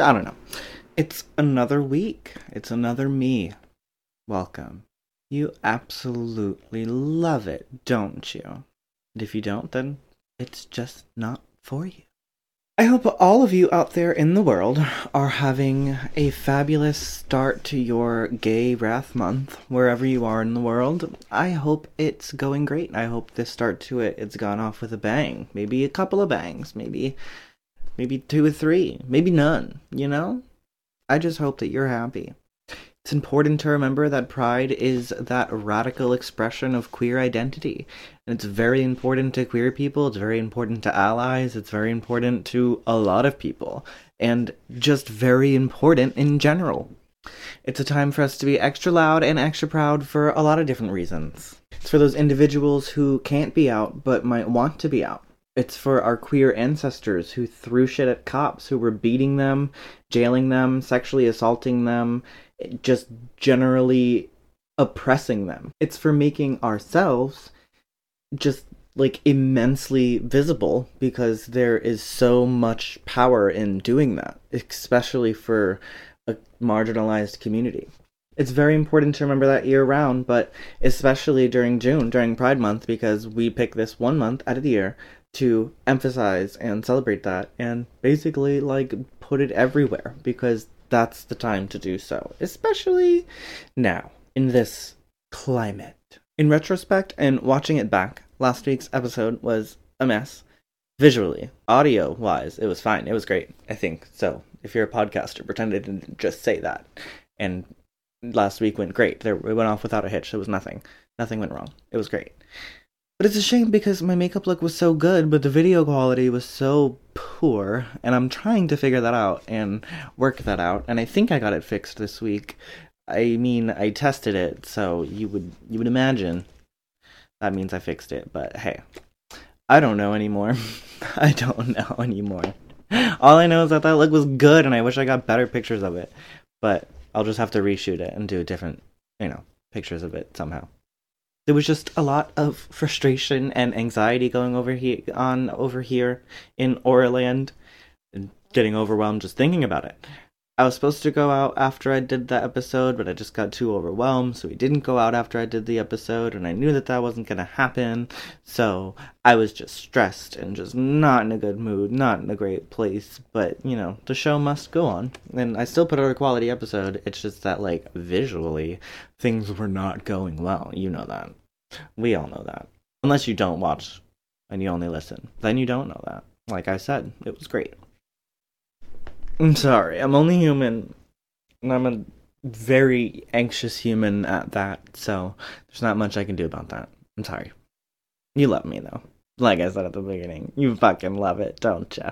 I don't know. It's another week. It's another me. Welcome. You absolutely love it, don't you? And if you don't, then it's just not for you. I hope all of you out there in the world are having a fabulous start to your Gay Wrath Month, wherever you are in the world. I hope it's going great. I hope this start to it it's gone off with a bang. Maybe a couple of bangs, maybe maybe two or three, maybe none, you know? I just hope that you're happy. It's important to remember that pride is that radical expression of queer identity. And it's very important to queer people, it's very important to allies, it's very important to a lot of people, and just very important in general. It's a time for us to be extra loud and extra proud for a lot of different reasons. It's for those individuals who can't be out but might want to be out. It's for our queer ancestors who threw shit at cops, who were beating them, jailing them, sexually assaulting them, just generally oppressing them. It's for making ourselves just like immensely visible because there is so much power in doing that, especially for a marginalized community. It's very important to remember that year round, but especially during June, during Pride Month, because we pick this one month out of the year to emphasize and celebrate that and basically like put it everywhere because that's the time to do so, especially now in this climate. In retrospect and watching it back, last week's episode was a mess. Visually, audio wise, it was fine. It was great, I think. So, if you're a podcaster, pretend I didn't just say that. And last week went great. There, it went off without a hitch. There was nothing. Nothing went wrong. It was great. But it's a shame because my makeup look was so good, but the video quality was so poor, and I'm trying to figure that out and work that out. And I think I got it fixed this week. I mean, I tested it, so you would you would imagine that means I fixed it. But hey, I don't know anymore. I don't know anymore. All I know is that that look was good, and I wish I got better pictures of it. But I'll just have to reshoot it and do different, you know, pictures of it somehow there was just a lot of frustration and anxiety going over here on over here in Auraland and getting overwhelmed just thinking about it. I was supposed to go out after I did that episode, but I just got too overwhelmed, so we didn't go out after I did the episode, and I knew that that wasn't going to happen. So I was just stressed and just not in a good mood, not in a great place. But, you know, the show must go on. And I still put out a quality episode. It's just that, like, visually, things were not going well. You know that. We all know that. Unless you don't watch and you only listen. Then you don't know that. Like I said, it was great. I'm sorry. I'm only human. And I'm a very anxious human at that. So there's not much I can do about that. I'm sorry. You love me, though. Like I said at the beginning, you fucking love it, don't ya?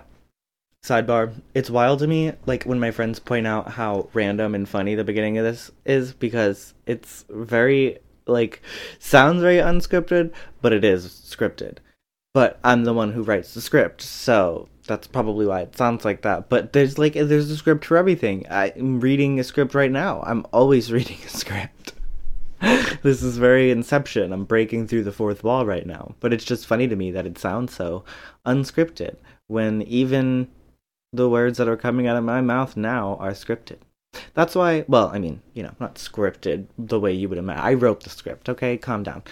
Sidebar, it's wild to me, like when my friends point out how random and funny the beginning of this is because it's very like sounds very unscripted, but it is scripted. But I'm the one who writes the script, so that's probably why it sounds like that. But there's like there's a script for everything. I'm reading a script right now. I'm always reading a script. this is very Inception. I'm breaking through the fourth wall right now. But it's just funny to me that it sounds so unscripted when even the words that are coming out of my mouth now are scripted. That's why, well, I mean, you know, not scripted the way you would imagine. I wrote the script, okay? Calm down.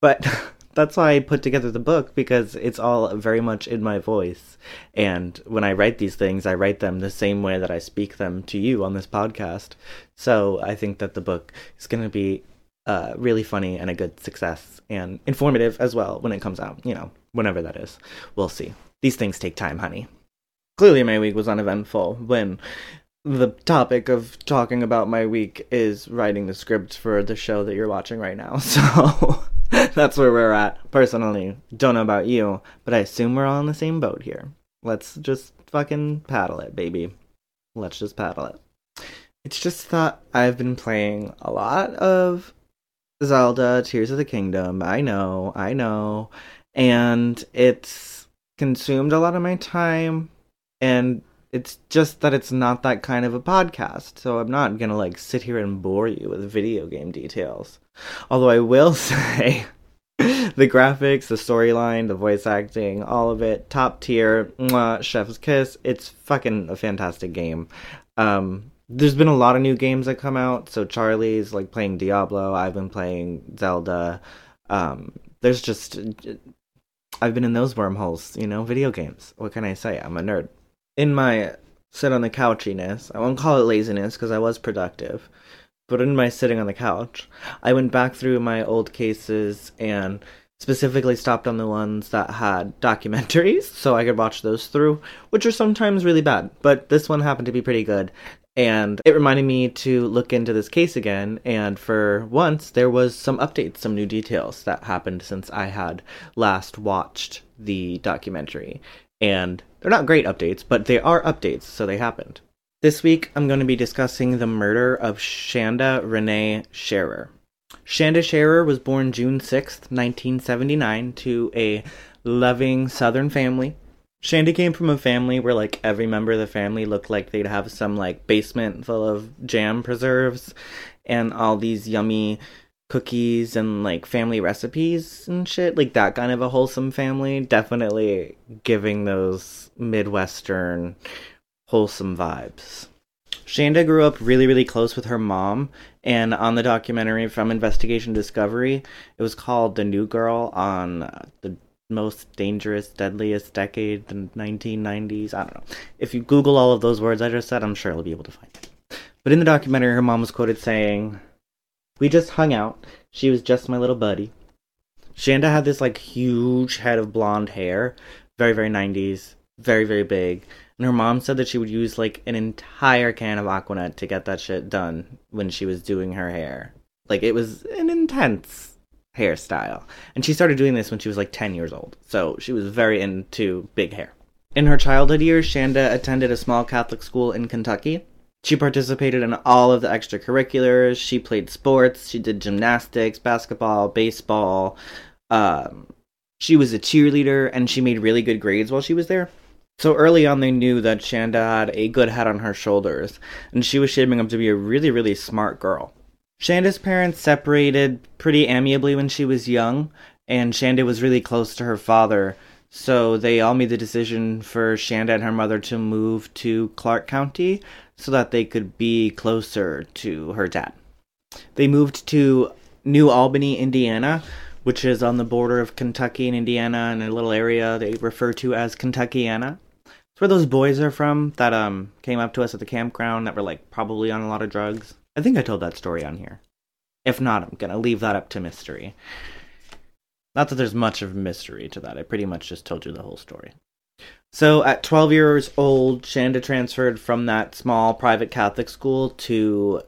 But that's why I put together the book because it's all very much in my voice. And when I write these things, I write them the same way that I speak them to you on this podcast. So I think that the book is going to be uh, really funny and a good success and informative as well when it comes out, you know, whenever that is. We'll see. These things take time, honey. Clearly, my week was uneventful when the topic of talking about my week is writing the script for the show that you're watching right now. So that's where we're at. Personally, don't know about you, but I assume we're all in the same boat here. Let's just fucking paddle it, baby. Let's just paddle it. It's just that I've been playing a lot of Zelda Tears of the Kingdom. I know, I know. And it's consumed a lot of my time and it's just that it's not that kind of a podcast, so I'm not gonna like sit here and bore you with video game details. Although I will say the graphics, the storyline, the voice acting, all of it, top tier, mwah, chef's kiss. It's fucking a fantastic game. Um, there's been a lot of new games that come out. So Charlie's like playing Diablo. I've been playing Zelda. Um, there's just I've been in those wormholes, you know, video games. What can I say? I'm a nerd. In my sit on the couchiness, I won't call it laziness because I was productive, but in my sitting on the couch, I went back through my old cases and specifically stopped on the ones that had documentaries so I could watch those through, which are sometimes really bad, but this one happened to be pretty good. And it reminded me to look into this case again, and for once, there was some updates, some new details that happened since I had last watched the documentary. And they're not great updates, but they are updates, so they happened. This week, I'm going to be discussing the murder of Shanda Renee Sharer. Shanda Sharer was born June 6th, 1979, to a loving Southern family Shanda came from a family where like every member of the family looked like they'd have some like basement full of jam preserves and all these yummy cookies and like family recipes and shit. Like that kind of a wholesome family. Definitely giving those Midwestern wholesome vibes. Shanda grew up really, really close with her mom, and on the documentary from Investigation Discovery, it was called "The New Girl" on the most dangerous, deadliest decade, the 1990s. I don't know. If you Google all of those words I just said, I'm sure you'll be able to find it. But in the documentary, her mom was quoted saying, We just hung out. She was just my little buddy. Shanda had this like huge head of blonde hair, very, very 90s, very, very big. And her mom said that she would use like an entire can of Aqua Net to get that shit done when she was doing her hair. Like it was an intense hairstyle. And she started doing this when she was like 10 years old. So she was very into big hair. In her childhood years, Shanda attended a small Catholic school in Kentucky. She participated in all of the extracurriculars. She played sports. She did gymnastics, basketball, baseball. Um, she was a cheerleader and she made really good grades while she was there. So early on, they knew that Shanda had a good head on her shoulders, and she was shaping up to be a really, really smart girl. Shanda's parents separated pretty amiably when she was young, and Shanda was really close to her father. So they all made the decision for Shanda and her mother to move to Clark County so that they could be closer to her dad. They moved to New Albany, Indiana, which is on the border of Kentucky and Indiana in a little area they refer to as Kentuckiana. It's where those boys are from that um came up to us at the campground that were like probably on a lot of drugs. I think I told that story on here. If not, I'm gonna leave that up to mystery. Not that there's much of mystery to that. I pretty much just told you the whole story. So at 12 years old, Shanda transferred from that small private Catholic school to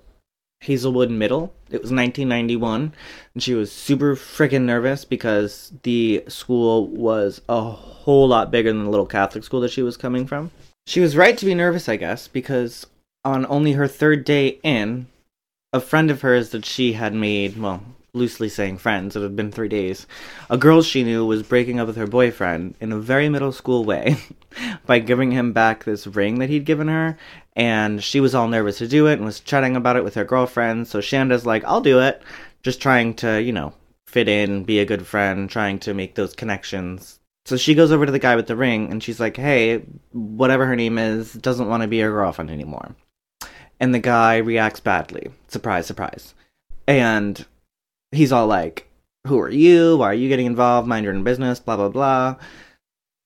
Hazelwood Middle. It was 1991, and she was super freaking nervous because the school was a whole lot bigger than the little Catholic school that she was coming from. She was right to be nervous, I guess, because on only her third day in, a friend of hers that she had made, well, loosely saying friends, it had been three days, a girl she knew was breaking up with her boyfriend in a very middle school way by giving him back this ring that he'd given her. And she was all nervous to do it and was chatting about it with her girlfriend. So Shanda's like, I'll do it. Just trying to, you know, fit in, be a good friend, trying to make those connections. So she goes over to the guy with the ring and she's like, hey, whatever her name is, doesn't want to be her girlfriend anymore and the guy reacts badly. Surprise, surprise. And he's all like, Who are you? Why are you getting involved? Mind your own business, blah, blah, blah.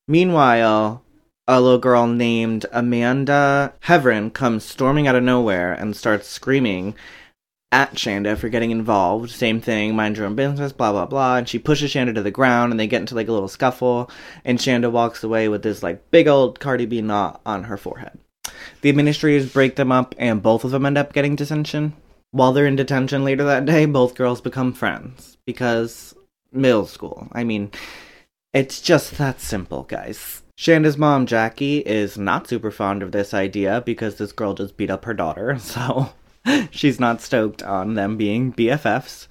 Meanwhile, a little girl named Amanda Heavrin comes storming out of nowhere and starts screaming at Shanda for getting involved. Same thing, mind your own business, blah, blah, blah. And she pushes Shanda to the ground and they get into like a little scuffle. And Shanda walks away with this like big old Cardi B knot on her forehead. The administrators break them up, and both of them end up getting detention. While they're in detention later that day, both girls become friends because middle school. I mean, it's just that simple, guys. Shanda's mom, Jackie, is not super fond of this idea because this girl just beat up her daughter, so she's not stoked on them being BFFs.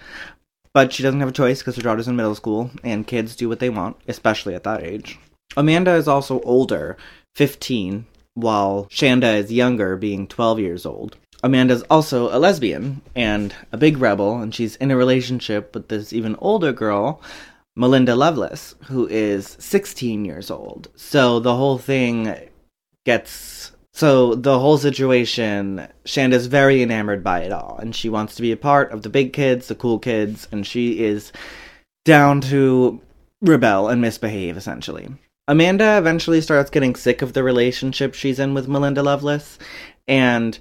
But she doesn't have a choice because her daughter's in middle school, and kids do what they want, especially at that age. Amanda is also older, 15, while Shanda is younger, being 12 years old. Amanda's also a lesbian and a big rebel, and she's in a relationship with this even older girl, Melinda Loveless, who is 16 years old. So the whole thing gets So the whole situation, Shanda's very enamored by it all, and she wants to be a part of the big kids, the cool kids, and she is down to rebel and misbehave, essentially. Amanda eventually starts getting sick of the relationship she's in with Melinda Lovelace, and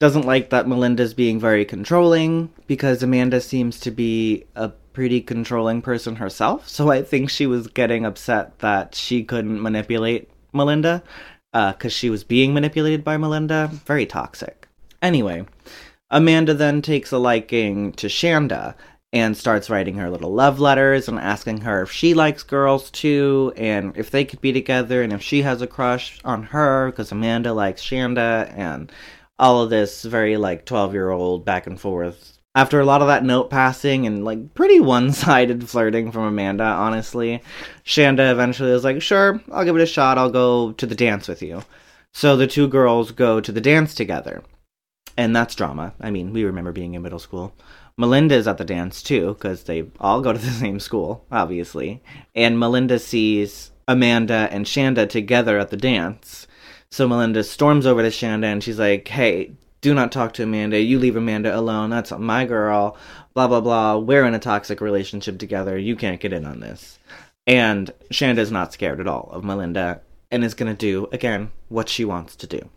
doesn't like that Melinda's being very controlling because Amanda seems to be a pretty controlling person herself. So I think she was getting upset that she couldn't manipulate Melinda because uh, she was being manipulated by Melinda. Very toxic. Anyway, Amanda then takes a liking to Shanda and starts writing her little love letters and asking her if she likes girls too and if they could be together and if she has a crush on her because Amanda likes Shanda and all of this very like 12 year old back and forth. After a lot of that note passing and like pretty one sided flirting from Amanda, honestly, Shanda eventually was like, sure, I'll give it a shot. I'll go to the dance with you. So the two girls go to the dance together. And that's drama. I mean, we remember being in middle school. Melinda's at the dance too, because they all go to the same school, obviously. And Melinda sees Amanda and Shanda together at the dance. So Melinda storms over to Shanda and she's like, hey, do not talk to Amanda. You leave Amanda alone. That's my girl. Blah, blah, blah. We're in a toxic relationship together. You can't get in on this. And Shanda's not scared at all of Melinda and is going to do, again, what she wants to do.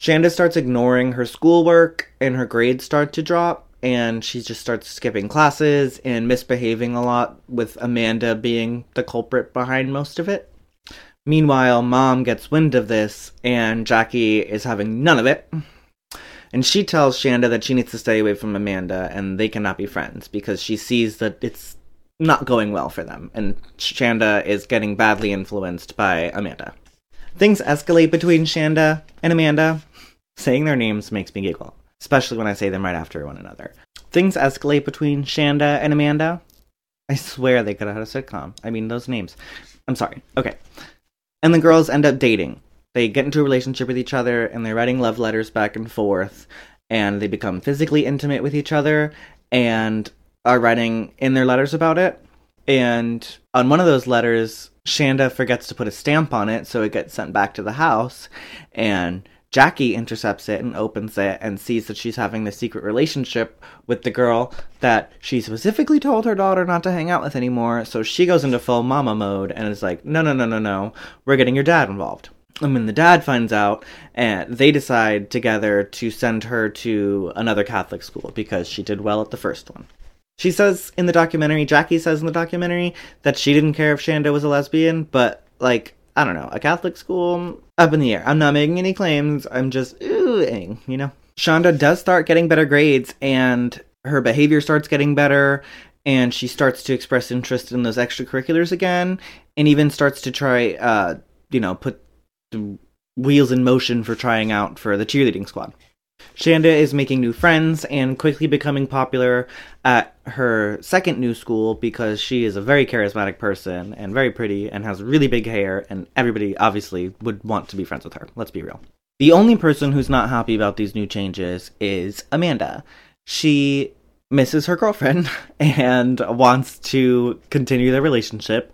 Shanda starts ignoring her schoolwork and her grades start to drop and she just starts skipping classes and misbehaving a lot with Amanda being the culprit behind most of it. Meanwhile, mom gets wind of this, and Jackie is having none of it. And she tells Shanda that she needs to stay away from Amanda and they cannot be friends because she sees that it's not going well for them. And Shanda is getting badly influenced by Amanda. Things escalate between Shanda and Amanda. Saying their names makes me giggle, especially when I say them right after one another. Things escalate between Shanda and Amanda. I swear they could have had a sitcom. I mean, those names. I'm sorry. Okay. And the girls end up dating. They get into a relationship with each other and they're writing love letters back and forth and they become physically intimate with each other and are writing in their letters about it. And on one of those letters, Shanda forgets to put a stamp on it, so it gets sent back to the house. And Jackie intercepts it and opens it and sees that she's having this secret relationship with the girl that she specifically told her daughter not to hang out with anymore. So she goes into full mama mode and is like, no, no, no, no, no, we're getting your dad involved. And when the dad finds out, and they decide together to send her to another Catholic school because she did well at the first one. She says in the documentary, Jackie says in the documentary, that she didn't care if Shanda was a lesbian, but like I don't know, a Catholic school up in the air. I'm not making any claims. I'm just oohing, you know. Shanda does start getting better grades and her behavior starts getting better and she starts to express interest in those extracurriculars again and even starts to try uh you know, put the wheels in motion for trying out for the cheerleading squad. Shanda is making new friends and quickly becoming popular at her second new school because she is a very charismatic person and very pretty and has really big hair, and everybody obviously would want to be friends with her. Let's be real. The only person who's not happy about these new changes is Amanda. She misses her girlfriend and wants to continue their relationship.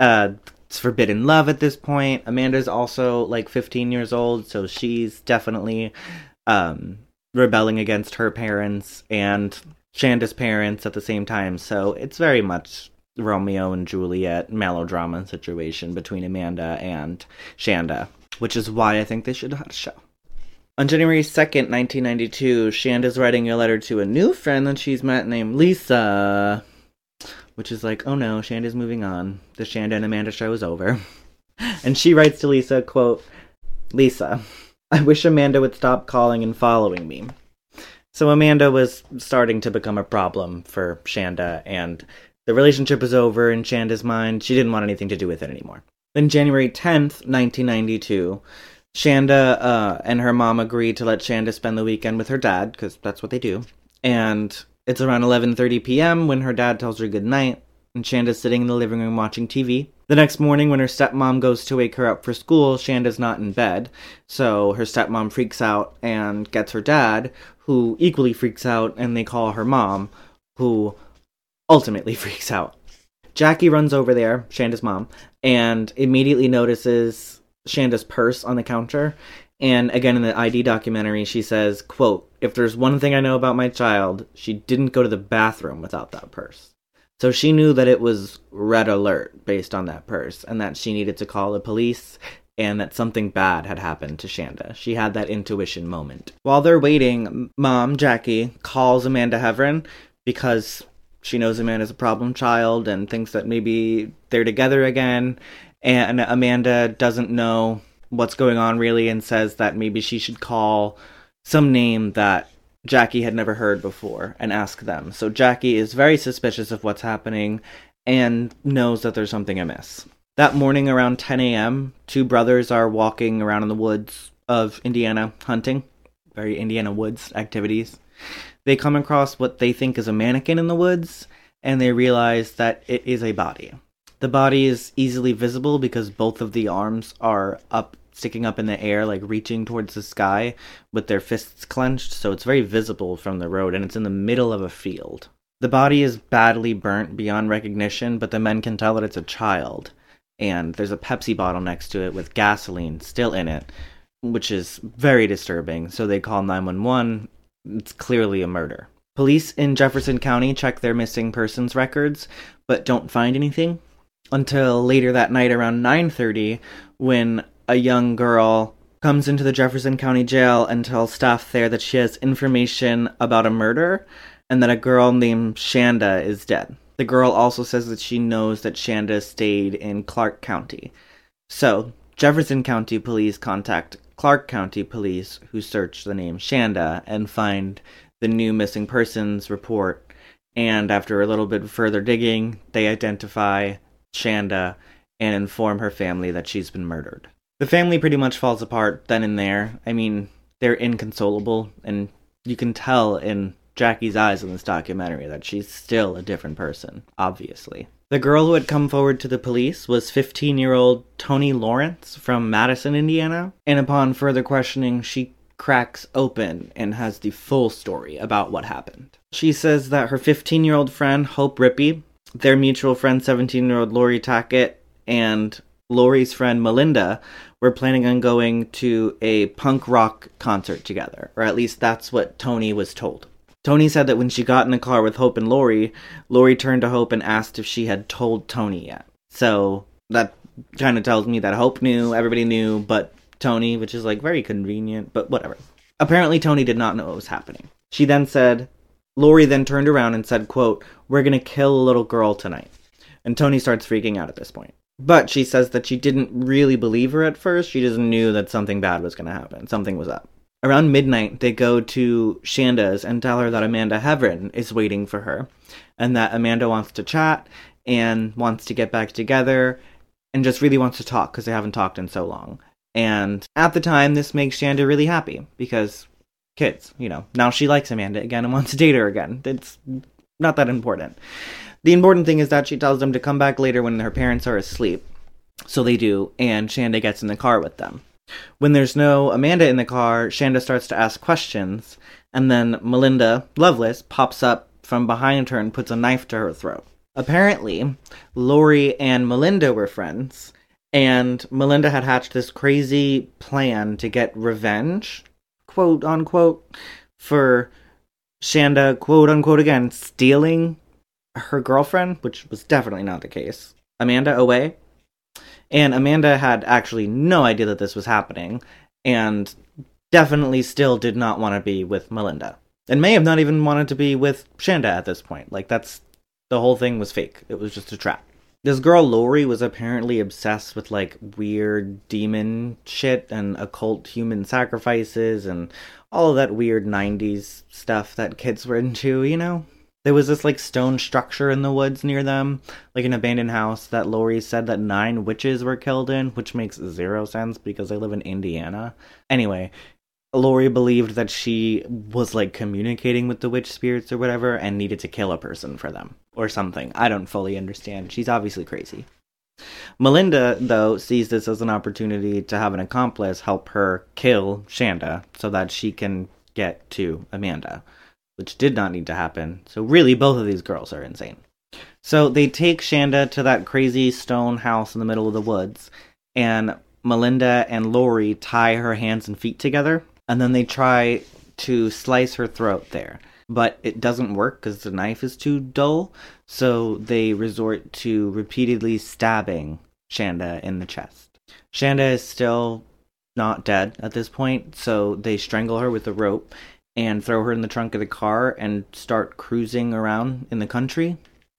Uh, it's forbidden love at this point. Amanda's also like 15 years old, so she's definitely um, rebelling against her parents and Shanda's parents at the same time. So it's very much Romeo and Juliet melodrama situation between Amanda and Shanda, which is why I think they should have a show. On January 2nd, 1992, Shanda's writing a letter to a new friend that she's met named Lisa, which is like, oh no, Shanda's moving on. The Shanda and Amanda show is over. and she writes to Lisa, quote, Lisa, I wish Amanda would stop calling and following me. So Amanda was starting to become a problem for Shanda, and the relationship was over in Shanda's mind. She didn't want anything to do with it anymore. Then January 10th, 1992, Shanda uh, and her mom agreed to let Shanda spend the weekend with her dad, because that's what they do. And it's around 11.30 p.m. when her dad tells her good night, and Shanda's sitting in the living room watching TV. The next morning, when her stepmom goes to wake her up for school, Shanda's not in bed. So her stepmom freaks out and gets her dad, who equally freaks out, and they call her mom, who ultimately freaks out. Jackie runs over there, Shanda's mom, and immediately notices Shanda's purse on the counter And again in the ID documentary, she says, quote, if there's one thing I know about my child, she didn't go to the bathroom without that purse. So she knew that it was red alert based on that purse and that she needed to call the police and that something bad had happened to Shanda. She had that intuition moment. While they're waiting, mom, Jackie, calls Amanda Heavrin because she knows Amanda's a problem child and thinks that maybe they're together again. And Amanda doesn't know what's going on really and says that maybe she should call some name that Jackie had never heard before and ask them. So Jackie is very suspicious of what's happening and knows that there's something amiss. That morning around 10 a.m., two brothers are walking around in the woods of Indiana hunting, very Indiana woods activities. They come across what they think is a mannequin in the woods and they realize that it is a body. The body is easily visible because both of the arms are up sticking up in the air, like reaching towards the sky with their fists clenched, so it's very visible from the road, and it's in the middle of a field. The body is badly burnt beyond recognition, but the men can tell that it's a child. And there's a Pepsi bottle next to it with gasoline still in it, which is very disturbing. So they call 911. It's clearly a murder. Police in Jefferson County check their missing persons records, but don't find anything until later that night around 9:30 when a young girl comes into the Jefferson County Jail and tells staff there that she has information about a murder and that a girl named Shanda is dead. The girl also says that she knows that Shanda stayed in Clark County. So, Jefferson County police contact Clark County police, who search the name Shanda and find the new missing persons report. And after a little bit of further digging, they identify Shanda and inform her family that she's been murdered the family pretty much falls apart then and there. I mean, they're inconsolable, and you can tell in Jackie's eyes in this documentary that she's still a different person, obviously. The girl who had come forward to the police was 15 year old Toni Lawrence from Madison, Indiana, and upon further questioning, she cracks open and has the full story about what happened. She says that her 15 year old friend, Hope Rippey, their mutual friend, 17 year old Laurie Tackett, and Laurie's friend Melinda were planning on going to a punk rock concert together, or at least that's what Toni was told. Toni said that when she got in the car with Hope and Laurie, Laurie turned to Hope and asked if she had told Toni yet. So that kind of tells me that Hope knew, everybody knew, but Toni, which is like very convenient, but whatever. Apparently Toni did not know what was happening. She then said, Laurie then turned around and said, quote, We're gonna kill a little girl tonight. And Toni starts freaking out at this point. But she says that she didn't really believe her at first. She just knew that something bad was going to happen. Something was up. Around midnight, they go to Shanda's and tell her that Amanda Heavrin is waiting for her and that Amanda wants to chat and wants to get back together and just really wants to talk because they haven't talked in so long. And at the time, this makes Shanda really happy because kids, you know, now she likes Amanda again and wants to date her again. It's not that important. The important thing is that she tells them to come back later when her parents are asleep. So they do, and Shanda gets in the car with them. When there's no Amanda in the car, Shanda starts to ask questions, and then Melinda Loveless pops up from behind her and puts a knife to her throat. Apparently, Laurie and Melinda were friends, and Melinda had hatched this crazy plan to get revenge, quote unquote, for Shanda, quote unquote again, stealing her girlfriend, which was definitely not the case, Amanda away. And Amanda had actually no idea that this was happening and definitely still did not want to be with Melinda. And may have not even wanted to be with Shanda at this point. Like, that's the whole thing was fake. It was just a trap. This girl Laurie was apparently obsessed with like weird demon shit and occult human sacrifices and all of that weird 90s stuff that kids were into, you know? There was this like stone structure in the woods near them, like an abandoned house that Laurie said that nine witches were killed in, which makes zero sense because they live in Indiana. Anyway, Laurie believed that she was like communicating with the witch spirits or whatever and needed to kill a person for them or something. I don't fully understand. She's obviously crazy. Melinda, though, sees this as an opportunity to have an accomplice help her kill Shanda so that she can get to Amanda which did not need to happen. So really, both of these girls are insane. So they take Shanda to that crazy stone house in the middle of the woods, and Melinda and Laurie tie her hands and feet together, and then they try to slice her throat there. But it doesn't work because the knife is too dull, so they resort to repeatedly stabbing Shanda in the chest. Shanda is still not dead at this point, so they strangle her with a rope and throw her in the trunk of the car and start cruising around in the country.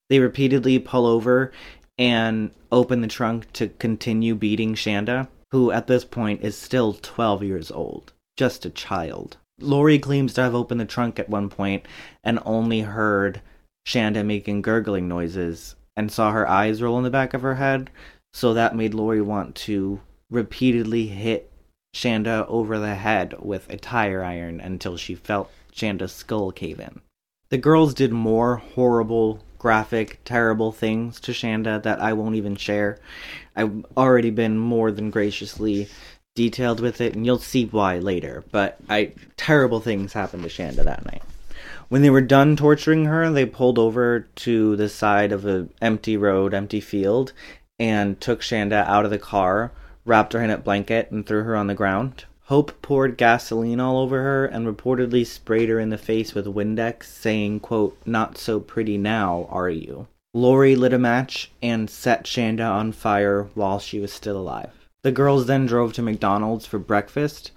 They repeatedly pull over and open the trunk to continue beating Shanda, who at this point is still 12 years old, just a child. Laurie claims to have opened the trunk at one point and only heard Shanda making gurgling noises and saw her eyes roll in the back of her head, so that made Laurie want to repeatedly hit Shanda over the head with a tire iron until she felt Shanda's skull cave in. The girls did more horrible, graphic, terrible things to Shanda that I won't even share. I've already been more than graciously detailed with it, and you'll see why later. But I terrible things happened to Shanda that night. When they were done torturing her, they pulled over to the side of an empty road, empty field, and took Shanda out of the car, wrapped her in a blanket, and threw her on the ground. Hope poured gasoline all over her and reportedly sprayed her in the face with Windex, saying, quote, Not so pretty now, are you? Laurie lit a match and set Shanda on fire while she was still alive. The girls then drove to McDonald's for breakfast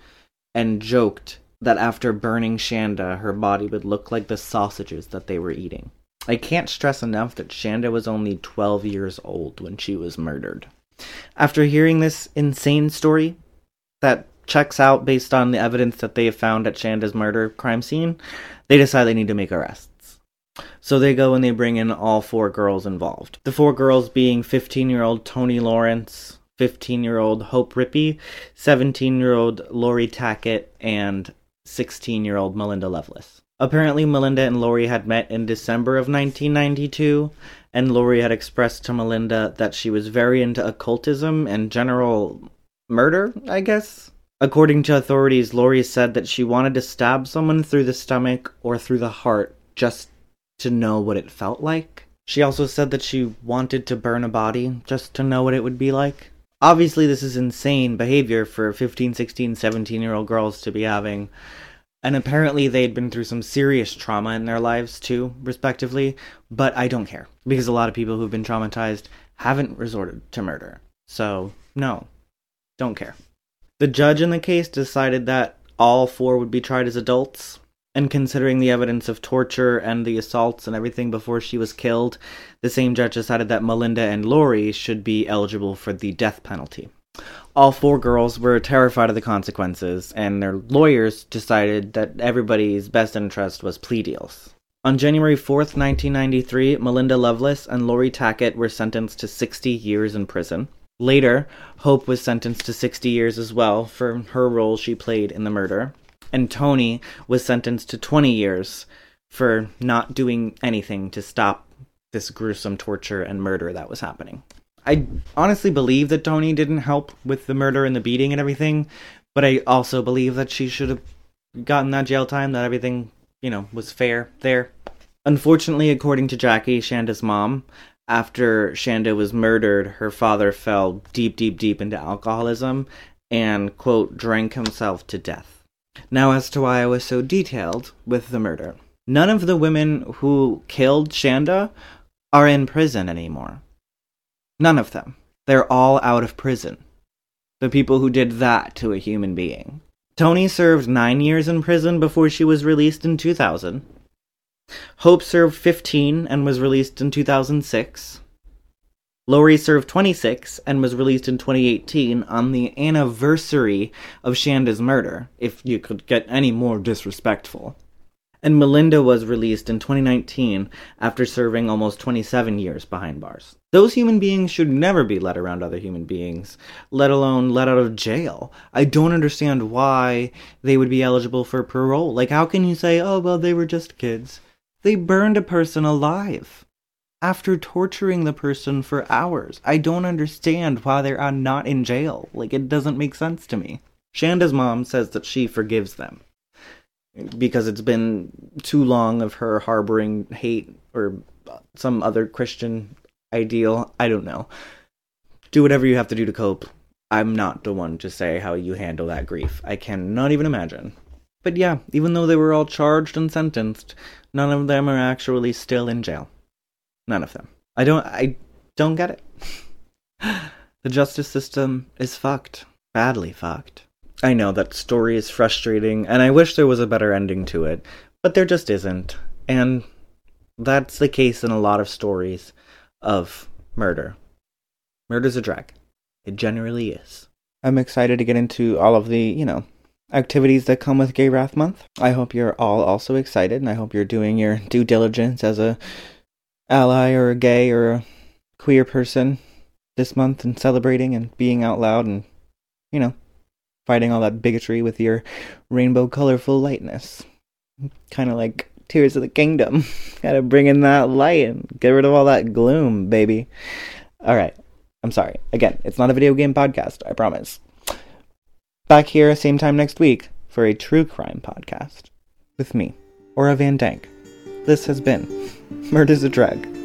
and joked that after burning Shanda, her body would look like the sausages that they were eating. I can't stress enough that Shanda was only 12 years old when she was murdered. After hearing this insane story that checks out based on the evidence that they have found at Shanda's murder crime scene, they decide they need to make arrests. So they go and they bring in all four girls involved. The four girls being 15 year old Toni Lawrence, 15 year old Hope Rippey, 17 year old Laurie Tackett, and 16 year old Melinda Loveless. Apparently, Melinda and Laurie had met in December of 1992, and Laurie had expressed to Melinda that she was very into occultism and general murder, I guess. According to authorities, Laurie said that she wanted to stab someone through the stomach or through the heart just to know what it felt like. She also said that she wanted to burn a body just to know what it would be like. Obviously, this is insane behavior for 15, 16, 17 year old girls to be having. And apparently, they'd been through some serious trauma in their lives too, respectively. But I don't care because a lot of people who've been traumatized haven't resorted to murder. So, no, don't care. The judge in the case decided that all four would be tried as adults, and considering the evidence of torture and the assaults and everything before she was killed, the same judge decided that Melinda and Laurie should be eligible for the death penalty. All four girls were terrified of the consequences, and their lawyers decided that everybody's best interest was plea deals. On January 4th, 1993, Melinda Loveless and Laurie Tackett were sentenced to 60 years in prison. Later, Hope was sentenced to 60 years as well for her role she played in the murder. And Toni was sentenced to 20 years for not doing anything to stop this gruesome torture and murder that was happening. I honestly believe that Toni didn't help with the murder and the beating and everything, but I also believe that she should have gotten that jail time, that everything, you know, was fair there. Unfortunately, according to Jackie, Shanda's mom, after Shanda was murdered, her father fell deep, deep, deep into alcoholism and, quote, drank himself to death. Now, as to why I was so detailed with the murder. None of the women who killed Shanda are in prison anymore. None of them. They're all out of prison. The people who did that to a human being. Toni served nine years in prison before she was released in 2000. Hope served 15 and was released in 2006. Laurie served 26 and was released in 2018 on the anniversary of Shanda's murder, if you could get any more disrespectful and Melinda was released in 2019 after serving almost 27 years behind bars. Those human beings should never be let around other human beings, let alone let out of jail. I don't understand why they would be eligible for parole. Like, how can you say, oh, well, they were just kids? They burned a person alive after torturing the person for hours. I don't understand why they're not in jail. Like, it doesn't make sense to me. Shanda's mom says that she forgives them because it's been too long of her harboring hate or some other Christian ideal. I don't know. Do whatever you have to do to cope. I'm not the one to say how you handle that grief. I cannot even imagine. But yeah, even though they were all charged and sentenced, none of them are actually still in jail. None of them. I don't I don't get it. the justice system is fucked. Badly fucked. I know that story is frustrating and I wish there was a better ending to it, but there just isn't. And that's the case in a lot of stories of murder. Murder's a drag. It generally is. I'm excited to get into all of the, you know, activities that come with Gay Wrath Month. I hope you're all also excited, and I hope you're doing your due diligence as a ally or a gay or a queer person this month and celebrating and being out loud and, you know, fighting all that bigotry with your rainbow colorful lightness. Kind of like Tears of the Kingdom. Gotta bring in that light and get rid of all that gloom, baby. All right. I'm sorry. Again, it's not a video game podcast, I promise. Back here, same time next week, for a true crime podcast with me, Aura Van Dank. This has been Murder's a Drag.